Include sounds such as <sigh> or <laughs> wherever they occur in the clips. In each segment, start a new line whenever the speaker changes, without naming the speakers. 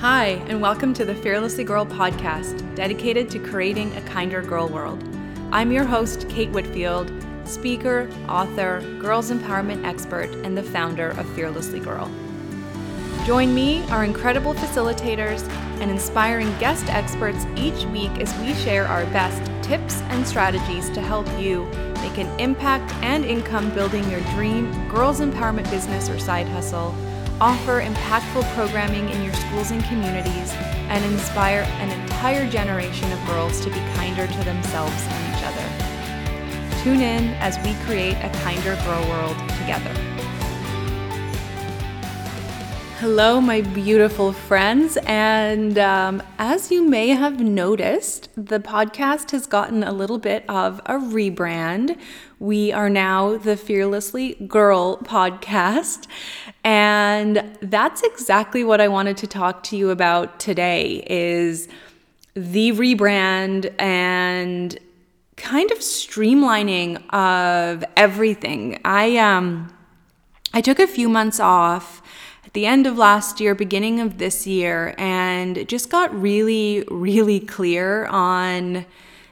Hi, and welcome to the Fearlessly Girl podcast, dedicated to creating a kinder girl world. I'm your host, Kate Whitfield, speaker, author, girls empowerment expert, and the founder of Fearlessly Girl. Join me, our incredible facilitators, and inspiring guest experts each week as we share our best tips and strategies to help you make an impact and income building your dream girls empowerment business or side hustle offer impactful programming in your schools and communities, and inspire an entire generation of girls to be kinder to themselves and each other. Tune in as we create a kinder girl world together. Hello, my beautiful friends. And um, as you may have noticed, the podcast has gotten a little bit of a rebrand. We are now the Fearlessly Girl podcast. And that's exactly what I wanted to talk to you about today is the rebrand and kind of streamlining of everything. I um I took a few months off at the end of last year, beginning of this year, and just got really, really clear on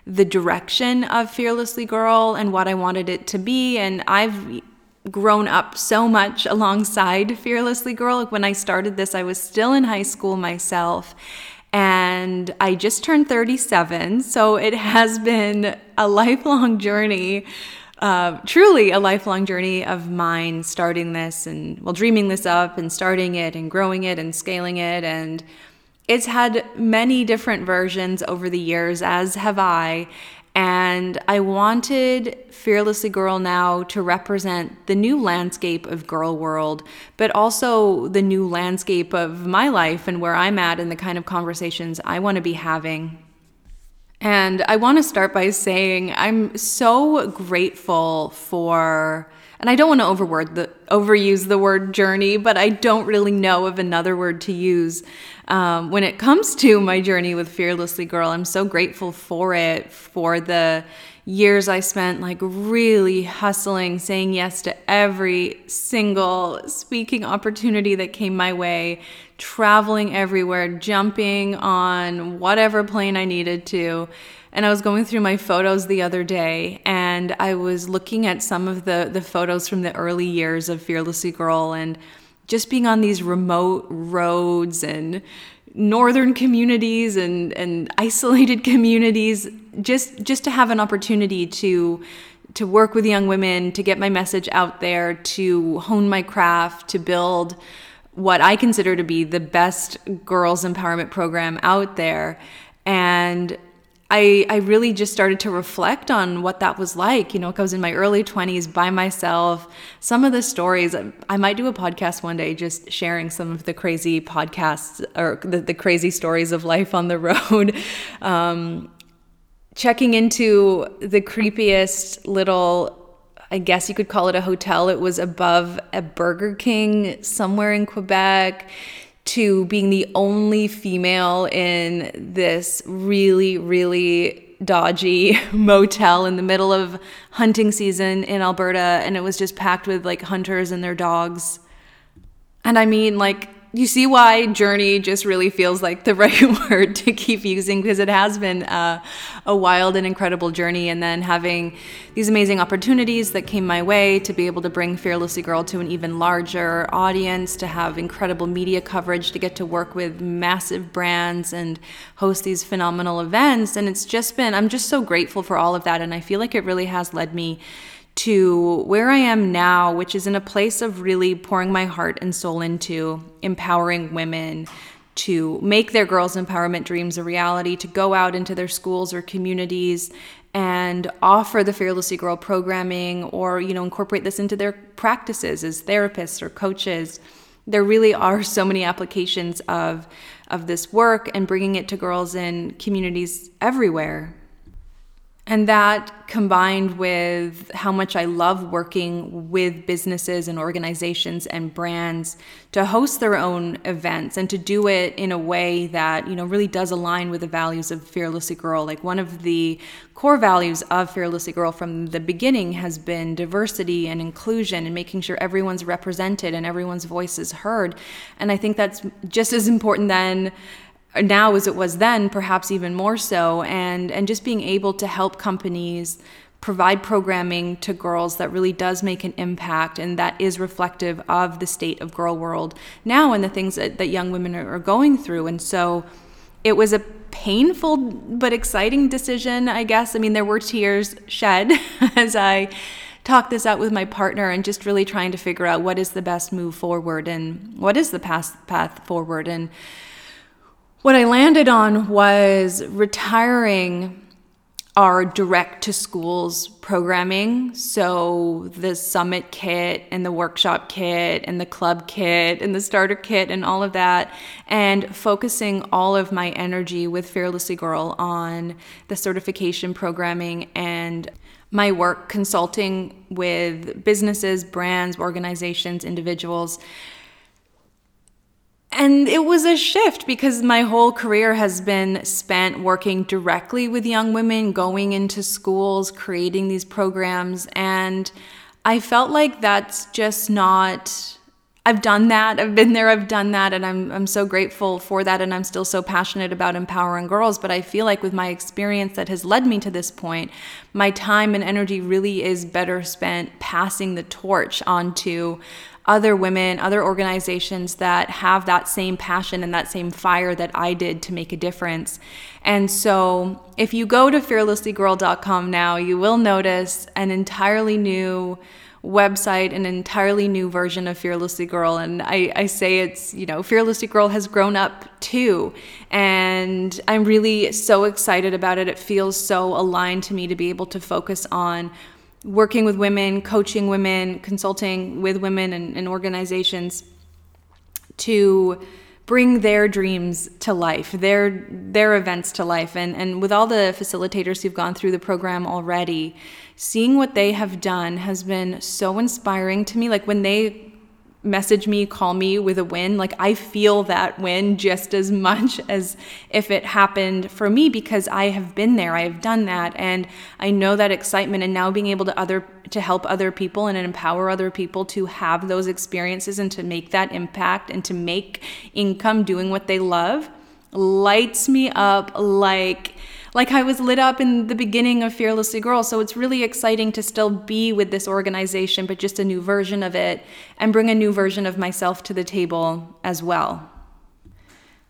the direction of Fearlessly Girl and what I wanted it to be. And I've grown up so much alongside Fearlessly Girl. Like when I started this, I was still in high school myself. And I just turned 37. So it has been a lifelong journey uh, truly a lifelong journey of mine starting this and well dreaming this up and starting it and growing it and scaling it and it's had many different versions over the years, as have I. And I wanted Fearlessly Girl now to represent the new landscape of girl world, but also the new landscape of my life and where I'm at and the kind of conversations I want to be having. And I want to start by saying I'm so grateful for and I don't want to overword the overuse the word journey, but I don't really know of another word to use um, when it comes to my journey with Fearlessly Girl. I'm so grateful for it, for the years I spent like really hustling, saying yes to every single speaking opportunity that came my way, traveling everywhere, jumping on whatever plane I needed to. And I was going through my photos the other day and I was looking at some of the, the photos from the early years of Fearlessly Girl and just being on these remote roads and northern communities and, and isolated <laughs> communities just just to have an opportunity to to work with young women to get my message out there to hone my craft to build what i consider to be the best girls empowerment program out there. And I, I really just started to reflect on what that was like. You know, I was in my early 20s by myself. Some of the stories, I might do a podcast one day just sharing some of the crazy podcasts or the, the crazy stories of life on the <laughs> road. Um, checking into the creepiest little I guess you could call it a hotel. It was above a Burger King somewhere in Quebec to being the only female in this really, really dodgy <laughs> motel in the middle of hunting season in Alberta. And it was just packed with like hunters and their dogs. And I mean, like, you see why journey just really feels like the <laughs> right word to keep using because it has been uh, a wild and incredible journey and then having these amazing opportunities that came my way to be able to bring fearlessly girl to an even larger audience to have incredible media coverage to get to work with massive brands and host these phenomenal events. And it's just been i'm just so grateful for all of that and i feel like it really has led me to where I am now, which is in a place of really pouring my heart and soul into empowering women to make their girls' empowerment dreams a reality, to go out into their schools or communities and offer the Fearlessly Girl programming or, you know, incorporate this into their practices as therapists or coaches. There really are so many applications of, of this work and bringing it to girls in communities everywhere. And that combined with how much I love working with businesses and organizations and brands to host their own events and to do it in a way that, you know, really does align with the values of Fearlessly Girl. Like one of the core values of Fearlessly Girl from the beginning has been diversity and inclusion and making sure everyone's represented and everyone's voice is heard. And I think that's just as important than now as it was then, perhaps even more so, and and just being able to help companies provide programming to girls that really does make an impact and that is reflective of the state of girl world now and the things that, that young women are, going through. And so it was a painful but exciting decision, I guess. I mean, there were tears shed <laughs> as I talked this out with my partner and just really trying to figure out what is the best move forward and what is the path path forward and what I landed on was retiring our direct to schools programming. So the summit kit and the workshop kit and the club kit and the starter kit and all of that, and focusing all of my energy with Fearlessly Girl on the certification programming and my work consulting with businesses, brands, organizations, individuals and it was a shift because my whole career has been spent working directly with young women, going into schools, creating these programs. And I felt like that's just not. I've done that. I've been there. I've done that. And I'm, I'm so grateful for that. And I'm still so passionate about empowering girls. But I feel like with my experience that has led me to this point, my time and energy really is better spent passing the torch onto other women, other organizations that have that same passion and that same fire that I did to make a difference. And so, if you go to fearlesslygirl.com now, you will notice an entirely new website, an entirely new version of Fearlessly Girl. And I, I say it's, you know, Fearlessly Girl has grown up too. And I'm really so excited about it. It feels so aligned to me to be able to focus on working with women, coaching women, consulting with women and, and organizations to bring their dreams to life, their their events to life. And and with all the facilitators who've gone through the program already, seeing what they have done has been so inspiring to me. Like when they message me, call me with a win, like I feel that win just as <laughs> much as if it happened for me because I have been there, I have done that, and I know that excitement. And now being able to other to help other people and empower other people to have those experiences and to make that impact and to make income doing what they love lights me up like like I was lit up in the beginning of Fearlessly Girl. So it's really exciting to still be with this organization, but just a new version of it and bring a new version of myself to the table as well.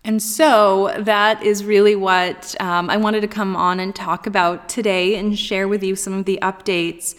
And so that is really what um, I wanted to come on and talk about today and share with you some of the updates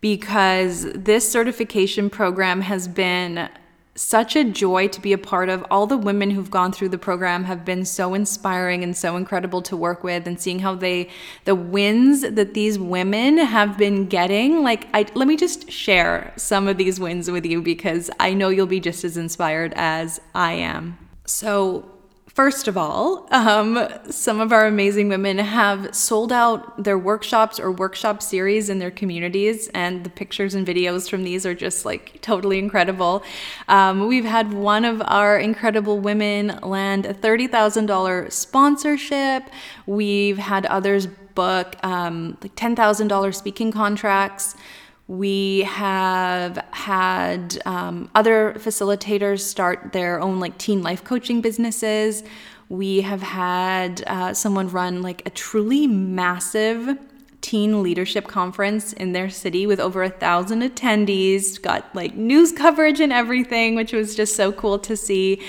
because this certification program has been such a joy to be a part of. All the women who've gone through the program have been so inspiring and so incredible to work with and seeing how they the wins that these women have been getting. Like I let me just share some of these wins with you because I know you'll be just as inspired as I am. So, First of all, um, some of our amazing women have sold out their workshops or workshop series in their communities, and the pictures and videos from these are just like totally incredible. Um, we've had one of our incredible women land a $30,000 sponsorship. We've had others book um, like $10,000 speaking contracts. We have had um, other facilitators start their own like teen life coaching businesses. We have had uh, someone run like a truly massive teen leadership conference in their city with over a thousand attendees. Got like news coverage and everything, which was just so cool to see.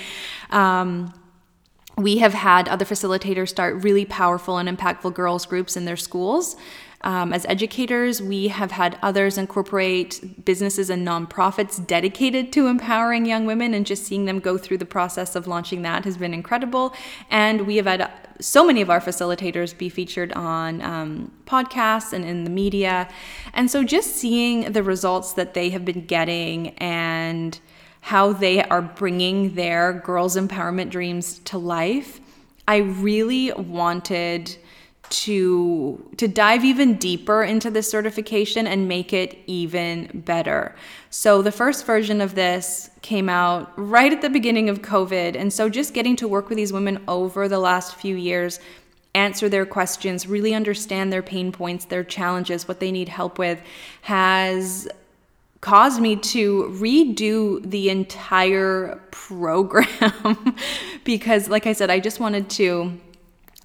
Um, we have had other facilitators start really powerful and impactful girls groups in their schools. Um, as educators, we have had others incorporate businesses and nonprofits dedicated to empowering young women, and just seeing them go through the process of launching that has been incredible. And we have had so many of our facilitators be featured on um, podcasts and in the media. And so just seeing the results that they have been getting and how they are bringing their girls' empowerment dreams to life, I really wanted to to dive even deeper into this certification and make it even better. So the first version of this came out right at the beginning of COVID and so just getting to work with these women over the last few years answer their questions, really understand their pain points, their challenges, what they need help with has caused me to redo the entire <laughs> program because like I said I just wanted to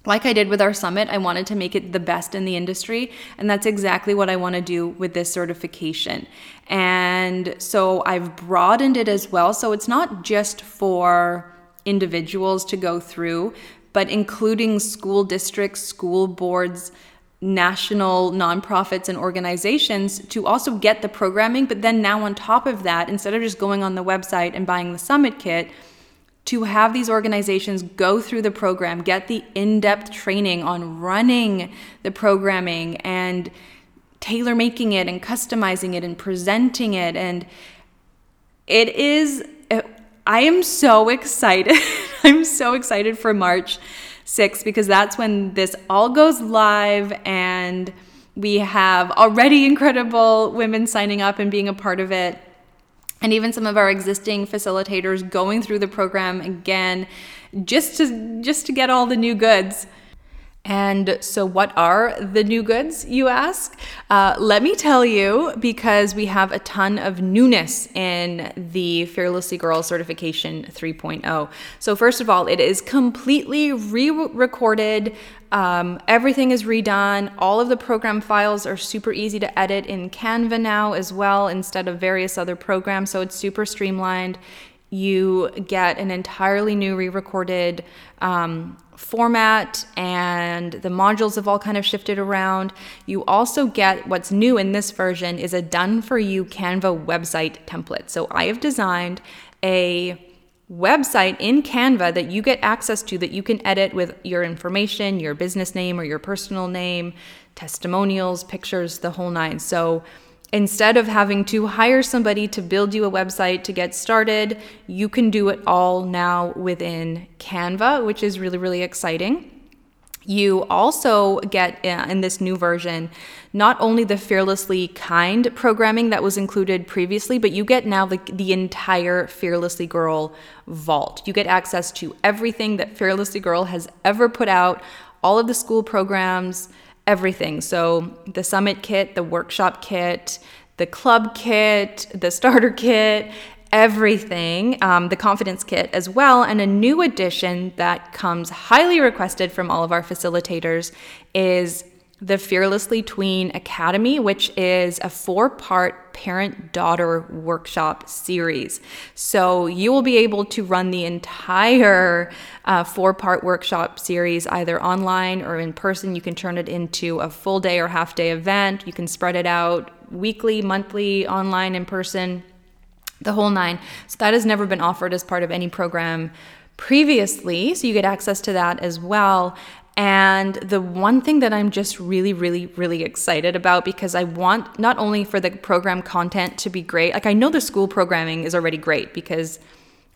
like I did with our summit, I wanted to make it the best in the industry. And that's exactly what I want to do with this certification. And so I've broadened it as well. So it's not just for individuals to go through, but including school districts, school boards, national nonprofits and organizations to also get the programming. But then now, on top of that, instead of just going on the website and buying the summit kit, to have these organizations go through the program, get the in depth training on running the programming and tailor making it and customizing it and presenting it. And it is, uh, I am so <laughs> excited. I'm so excited for March 6th because that's when this all goes live and we have already <laughs> incredible women signing up and being a part of it and even some of our existing facilitators going through the program again just to just to get all the new goods and so, what are the new goods, you ask? Uh, let me tell you, because we have a ton of newness in the Fearlessly Girl Certification 3.0. So, first of all, it is completely re recorded. Um, everything is redone. All of the program files are super easy to edit in Canva now as well, instead of various other programs. So, it's super streamlined you get an entirely new re-recorded um, format and the modules have all kind of shifted around. You also get what's new in this version is a done for you Canva website template. So I have designed a website in Canva that you get access to that you can edit with your information, your business name or your personal name, testimonials, pictures, the whole nine. So Instead of having to hire somebody to build you a website to get started, you can do it all now within Canva, which is really, really exciting. You also get uh, in this new version not only the Fearlessly Kind programming that was included previously, but you get now the, the entire Fearlessly Girl vault. You get access to everything that Fearlessly Girl has ever put out, all of the school programs, everything. So the summit kit, the workshop kit, the club kit, the starter kit, everything, um, the confidence kit as well. And a new addition that comes highly requested from all of our facilitators is the Fearlessly Tween Academy, which is a four part parent daughter workshop series. So you will be able to run the entire uh, four part workshop series either online or in person. You can turn it into a full day or half day event. You can spread it out weekly, monthly, online, in person, the whole nine. So that has never been offered as part of any program previously. So you get access to that as well. And the one thing that I'm just really, really, really excited about because I want not only for the program content to be great, like I know the school programming is already great because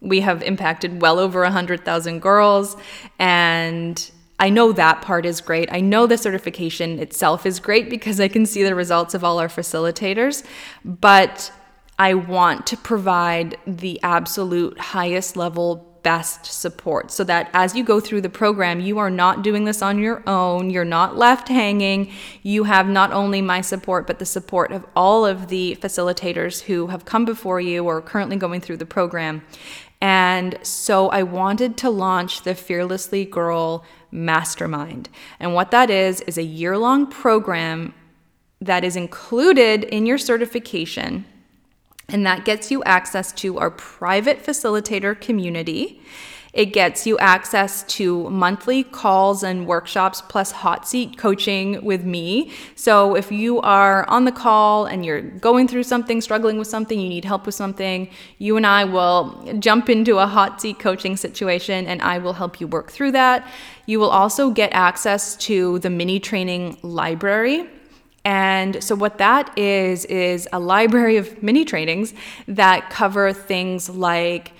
we have impacted well over 100,000 girls and I know that part is great. I know the certification itself is great because I can see the results of all our facilitators, but I want to provide the absolute highest level best support so that as you go through the program, you are not doing this on your own. You're not left hanging. You have not only my support, but the support of all of the facilitators who have come before you or currently going through the program. And so I wanted to launch the Fearlessly Girl Mastermind. And what that is, is a year long program that is included in your certification and that gets you access to our private facilitator community. It gets you access to monthly calls and workshops plus hot seat coaching with me. So if you are on the call and you're going through something, struggling with something, you need help with something, you and I will jump into a hot seat coaching situation and I will help you work through that. You will also get access to the mini training library and so, what that is, is a library of mini trainings that cover things like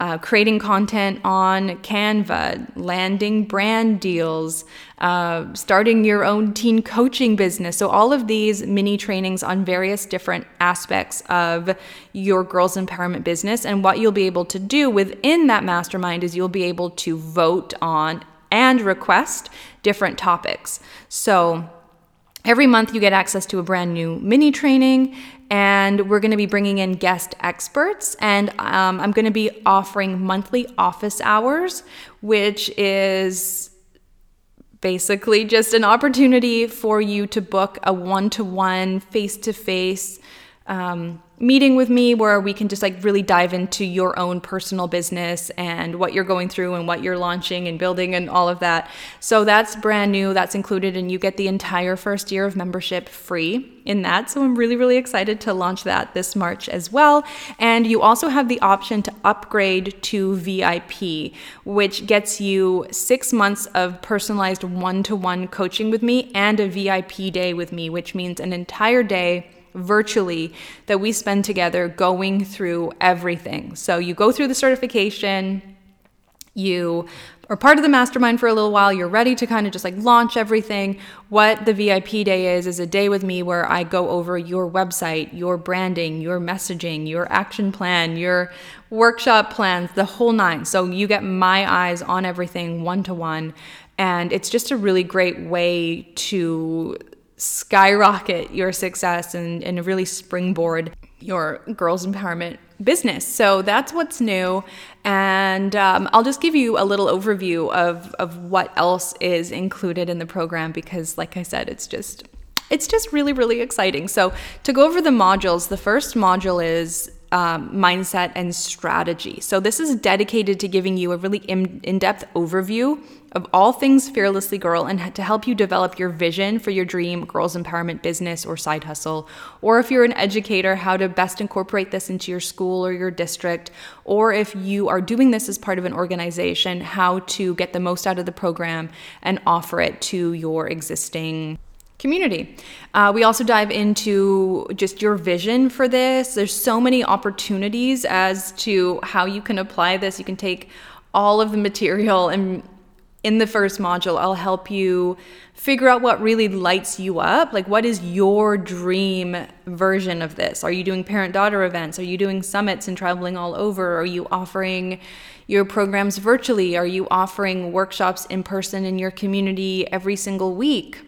uh, creating content on Canva, landing brand deals, uh, starting your own teen coaching business. So, all of these mini trainings on various different aspects of your girls' empowerment business. And what you'll be able to do within that mastermind is you'll be able to vote on and request different topics. So, Every month, you get access to a brand new mini training, and we're going to be bringing in guest experts. And um, I'm going to be offering monthly office hours, which is basically just an opportunity for you to book a one to one, face to face Um, meeting with me where we can just like really dive into your own personal business and what you're going through and what you're launching and building and all of that. So that's brand new, that's included, and you get the entire first year of membership free in that. So I'm really, really excited to launch that this March as well. And you also have the option to upgrade to VIP, which gets you six months of personalized one to one coaching with me and a VIP day with me, which means an entire day virtually that we spend together going through everything. So you go through the certification, you are part of the mastermind for a little while, you're ready to kind of just like launch everything. What the VIP day is, is a day with me where I go over your website, your branding, your messaging, your action plan, your workshop plans, the whole nine. So you get my eyes on everything one to one. And it's just a really great way to skyrocket your success and, and really springboard your girls empowerment business. So that's what's new. And um, I'll just give you a little overview of, of what else is included in the program because, like I said, it's just. It's just really, really exciting. So, to go over the modules, the first module is um, mindset and strategy. So, this is dedicated to giving you a really in depth overview of all things Fearlessly Girl and to help you develop your vision for your dream girls empowerment business or side hustle. Or if you're an educator, how to best incorporate this into your school or your district. Or if you are doing this as part of an organization, how to get the most out of the program and offer it to your existing community. Uh, we also dive into just your vision for this. There's so many opportunities as to how you can apply this. You can take all of the material and in the first module, I'll help you figure out what really lights you up. Like, what is your dream version of this? Are you doing parent daughter events? Are you doing summits and traveling all over? Are you offering your programs virtually? Are you offering workshops in person in your community every single week?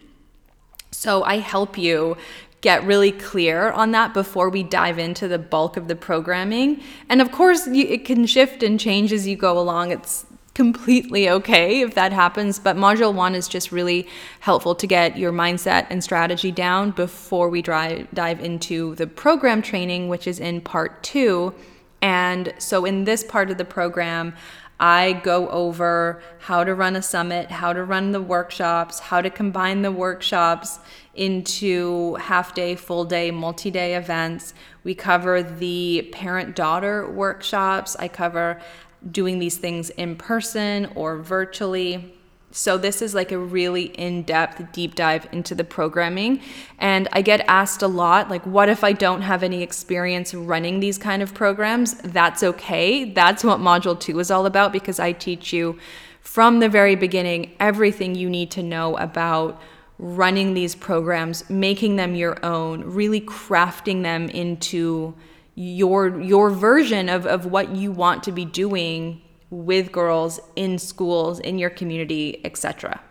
So, I help you get really clear on that before we dive into the bulk of the programming. And of course, it can shift and change as you go along. It's completely okay if that happens. But module one is just really helpful to get your mindset and strategy down before we drive, dive into the program training, which is in part two. And so, in this part of the program, I go over how to run a summit, how to run the workshops, how to combine the workshops into half day, full day, multi day events. We cover the parent daughter workshops. I cover doing these things in person or virtually. So, this is like a really in depth deep dive into the programming. And I get asked a lot, like, what if I don't have any experience running these kind of programs? That's okay. That's what Module 2 is all about because I teach you from the very beginning everything you need to know about running these programs, making them your own, really crafting them into your your version of, of what you want to be doing with girls in schools in your community etc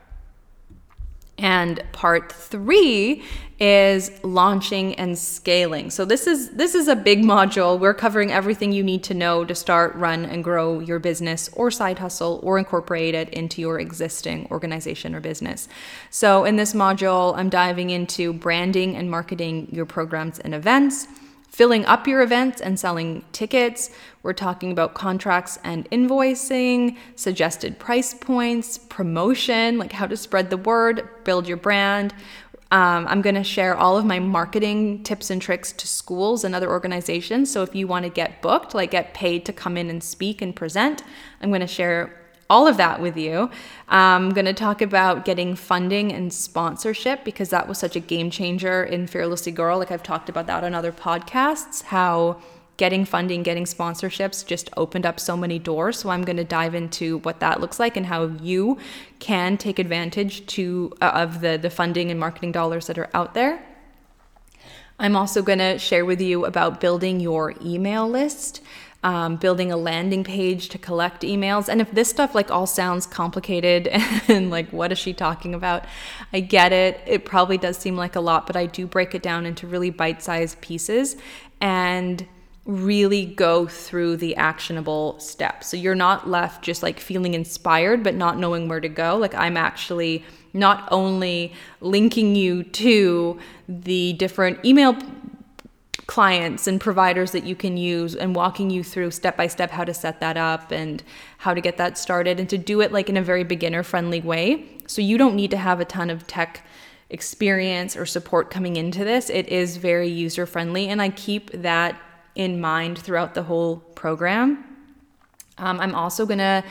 and part three is launching and scaling. So this is this is a big module. We're covering everything you need to know to start run and grow your business or side hustle or incorporate it into your existing organization or business. So in this module i'm diving into branding and marketing your programs and events filling up your events and selling tickets. We're talking about contracts and invoicing, suggested price points, promotion, like how to spread the word, build your brand. Um, I'm going to share all of my marketing tips and tricks to schools and other organizations. So if you want to get booked, like get paid to come in and speak and present, I'm going to share all of that with you. I'm going to talk about getting funding and sponsorship because that was such a game changer in Fearlessly Girl. Like I've talked about that on other podcasts, how getting funding, getting sponsorships just opened up so many doors. So I'm going to dive into what that looks like and how you can take advantage to uh, of the the funding and marketing dollars that are out there. I'm also going to share with you about building your email list. Um, building a landing page to collect emails. And if this stuff like all sounds complicated <laughs> and like, what is she talking about? I get it. It probably does seem like a lot, but I do break it down into really bite sized pieces. And really go through the actionable steps. So you're not left just like feeling inspired but not knowing where to go. Like I'm actually not only linking you to the different email clients and providers that you can use and walking you through step by step how to set that up and how to get that started and to do it like in a very beginner friendly way. So you don't need to have a ton of tech experience or support coming into this. It is very user friendly and I keep that in mind throughout the whole program. Um, I'm also going to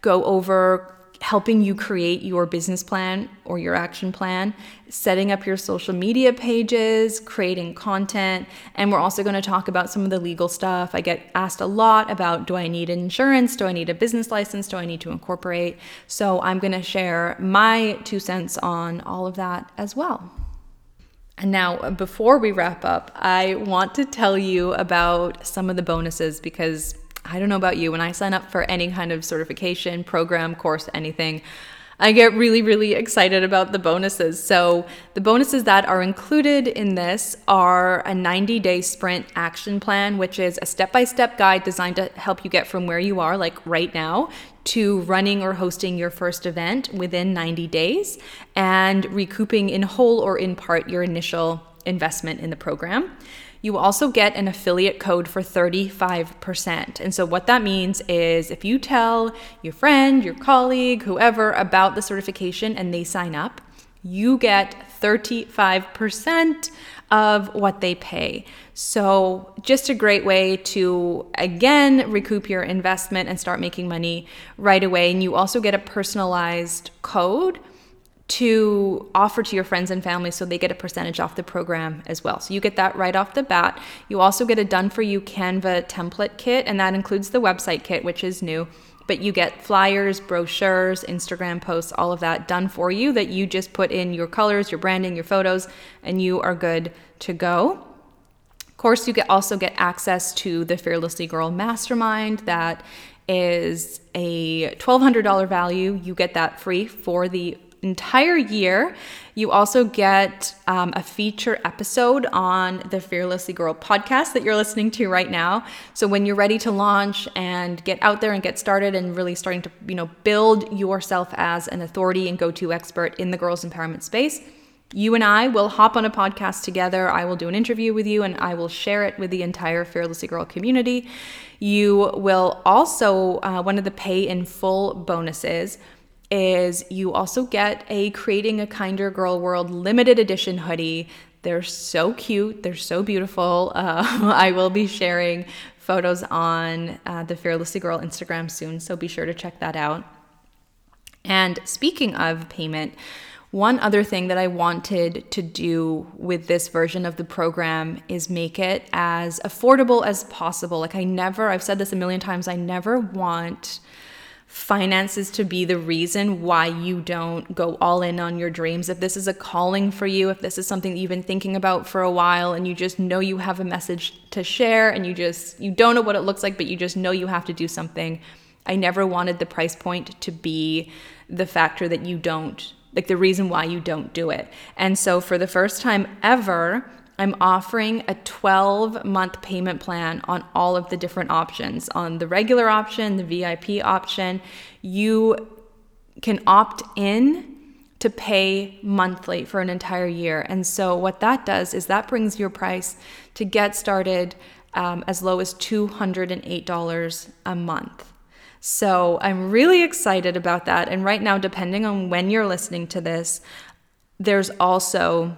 go over helping you create your business plan or your action plan, setting up your social media pages, creating content, and we're also going to talk about some of the legal stuff. I get asked a lot about do I need insurance? Do I need a business license? Do I need to incorporate? So I'm going to share my two cents on all of that as well. And now, before we wrap up, I want to tell you about some of the bonuses because I don't know about you, when I sign up for any kind of certification, program, course, anything, I get really, really excited about the bonuses. So, the bonuses that are included in this are a 90 day sprint action plan, which is a step by step guide designed to help you get from where you are, like right now, to running or hosting your first event within 90 days and recouping in whole or in part your initial investment in the program. You also get an affiliate code for 35%. And so, what that means is if you tell your friend, your colleague, whoever about the certification and they sign up, you get 35% of what they pay. So, just a great way to again recoup your investment and start making money right away. And you also get a personalized code to offer to your friends and family so they get a percentage off the program as well. So you get that right off the bat. You also get a done for you Canva template kit, and that includes the website kit, which is new. But you get flyers, brochures, Instagram posts, all of that done for you that you just put in your colors, your branding, your photos, and you are good to go. Of course, you get also get access to the Fearlessly Girl Mastermind that is a $1,200 value. You get that free for the entire year. You also get um, a feature episode on the Fearlessly Girl podcast that you're listening to right now. So when you're ready to launch and get out there and get started and really starting to, you know, build yourself as an authority and go-to expert in the girls empowerment space, you and I will hop on a podcast together. I will do an interview with you and I will share it with the entire Fearlessly Girl community. You will also, uh, one of the pay in full bonuses is you also get a Creating a Kinder Girl World limited edition hoodie. They're so cute, they're so beautiful. Uh, <laughs> I will be sharing photos on uh, the Fearlessly Girl Instagram soon, so be sure to check that out. And speaking of payment, one other thing that I wanted to do with this version of the program is make it as affordable as possible. Like, I never, I've said this a million times, I never want finances to be the reason why you don't go all in on your dreams. If this is a calling for you, if this is something that you've been thinking about for a while and you just know you have a message to share and you just you don't know what it looks like but you just know you have to do something. I never wanted the price point to be the factor that you don't like the reason why you don't do it. And so for the first time ever, I'm offering a 12 month payment plan on all of the different options. On the regular option, the VIP option, you can opt in to pay monthly for an entire year. And so, what that does is that brings your price to get started um, as low as $208 a month. So, I'm really excited about that. And right now, depending on when you're listening to this, there's also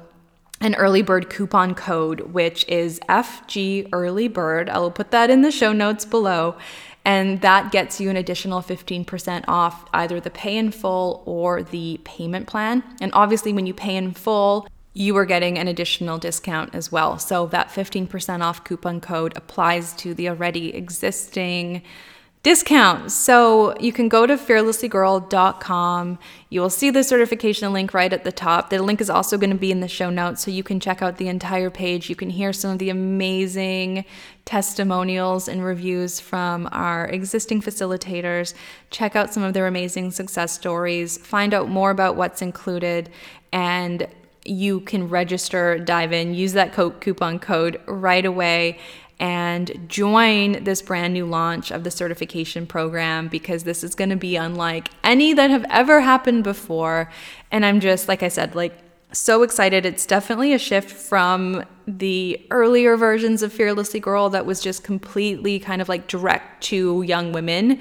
an early bird coupon code, which is FG Early Bird. I will put that in the show notes below. And that gets you an additional 15% off either the pay in full or the payment plan. And obviously, when you pay in full, you are getting an additional discount as well. So that 15% off coupon code applies to the already existing discount. So you can go to fearlesslygirl.com. You will see the certification link right at the top. The link is also going to be in the show notes so you can check out the entire page. You can hear some of the amazing testimonials and reviews from our existing facilitators. Check out some of their amazing success stories. Find out more about what's included and you can register, dive in, use that coupon code right away and join this brand new launch of the certification program because this is going to be unlike any that have ever happened before. And I'm just, like I said, like so excited. It's definitely a shift from the earlier versions of Fearlessly Girl that was just completely kind of like direct to young women.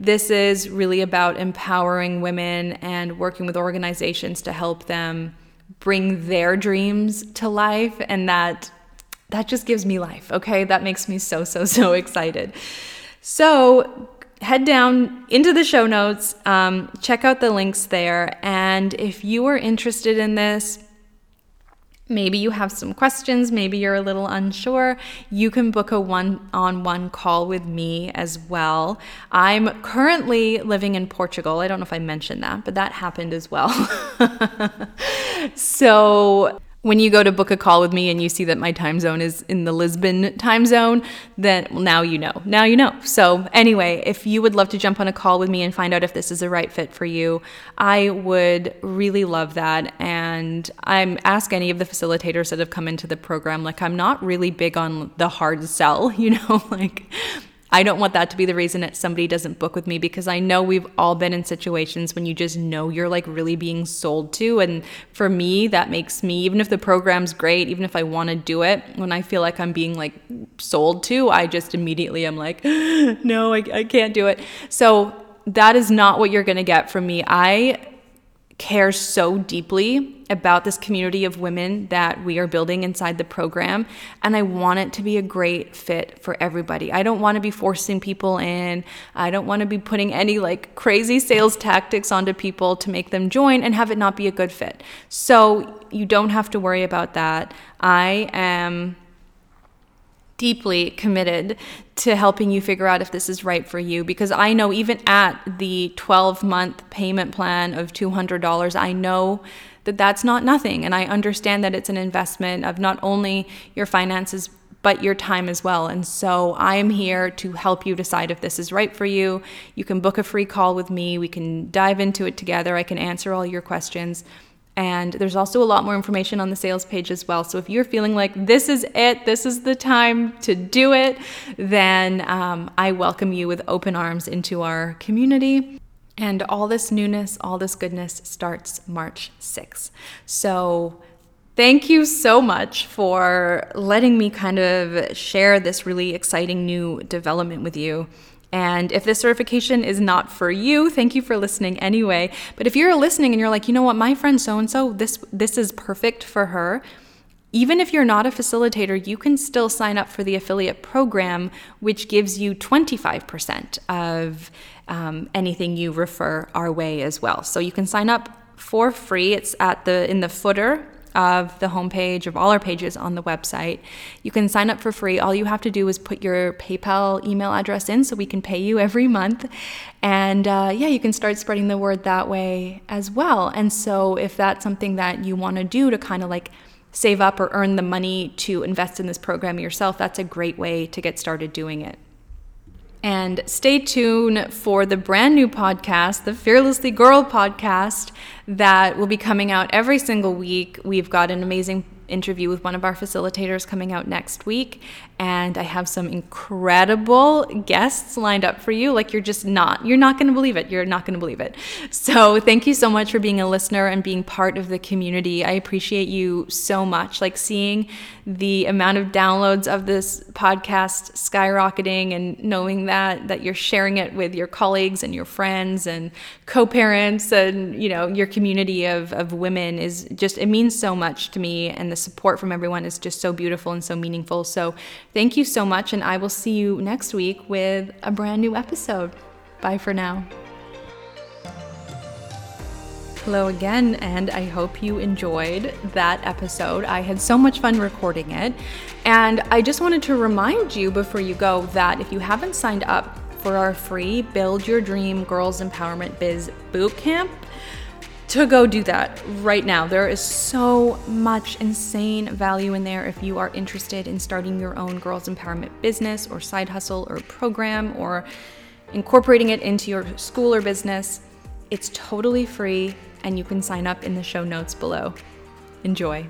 This is really about empowering women and working with organizations to help them bring their dreams to life and that that just gives me life, okay? That makes me so, so, so <laughs> excited. So, head down into the show notes, um, check out the links there. And if you are interested in this, maybe you have some questions, maybe you're a little unsure, you can book a one on one call with me as well. I'm currently living in Portugal. I don't know if I mentioned that, but that happened as well. <laughs> so, when you go to book a call with me and you see that my time zone is in the Lisbon time zone, then well, now you know. Now you know. So, anyway, if you would love to jump on a call with me and find out if this is a right fit for you, I would really love that. And I'm ask any of the facilitators that have come into the program. Like, I'm not really big on the hard sell, <laughs> you know, like I don't want that to be the reason that somebody doesn't book with me because I know we've all been in situations when you just know you're like really being sold to. And for me, that makes me, even if the program's great, even if I want to do it, when I feel like I'm being like sold to, I just immediately am like, <gasps> no, I, I can't do it. So that is not what you're going to get from me. I care so deeply about this community of women that we are building inside the program. And I want it to be a great fit for everybody. I don't want to be forcing people in. I don't want to be putting any like crazy sales tactics onto people to make them join and have it not be a good fit. So you don't have to worry about that. I am deeply committed to helping you figure out if this is right for you because I know even at the 12 month payment plan of $200, I know that that's not nothing. And I understand that it's an investment of not only your finances, but your time as well. And so I am here to help you decide if this is right for you. You can book a free call with me, we can dive into it together, I can answer all your questions. And there's also a lot more information on the sales page as well. So if you're feeling like this is it, this is the time to do it, then um, I welcome you with open arms into our community. And all this newness, all this goodness starts March 6th. So thank you so much for letting me kind of share this really exciting new development with you. And if this certification is not for you, thank you for listening anyway. But if you're listening and you're like, you know what, my friend so and so, this this is perfect for her. Even if you're not a facilitator, you can still sign up for the affiliate program, which gives you 25% of um, anything you refer our way as well. So you can sign up for free. It's at the in the footer of the homepage of all our pages on the website. You can sign up for free. All you have to do is put your PayPal email address in so we can pay you every month. And uh, yeah, you can start spreading the word that way as well. And so, if that's something that you want to do to kind of like save up or earn the money to invest in this program yourself, that's a great way to get started doing it. And stay tuned for the brand new podcast, the Fearlessly Girl podcast, that will be coming out every single week. We've got an amazing interview with one of our facilitators coming out next week. And I have some incredible guests lined up for you. Like, you're just not, you're not going to believe it. You're not going to believe it. So, thank you so much for being a listener and being part of the community. I appreciate you so much. Like, seeing the amount of downloads of this podcast skyrocketing and knowing that, that you're sharing it with your colleagues and your friends and co parents and, you know, your community of, of women is just, it means so much to me. And the support from everyone is just so beautiful and so meaningful. So, thank you so much. And I will see you next week with a brand new episode. Bye for now. Hello again, and I hope you enjoyed that episode. I had so much fun recording it. And I just wanted to remind you before you go that if you haven't signed up for our free Build Your Dream Girls Empowerment Biz Bootcamp, to go do that right now. There is so much insane value in there if you are interested in starting your own girls empowerment business or side hustle or program or incorporating it into your school or business. It's totally free and you can sign up in the show notes below. Enjoy.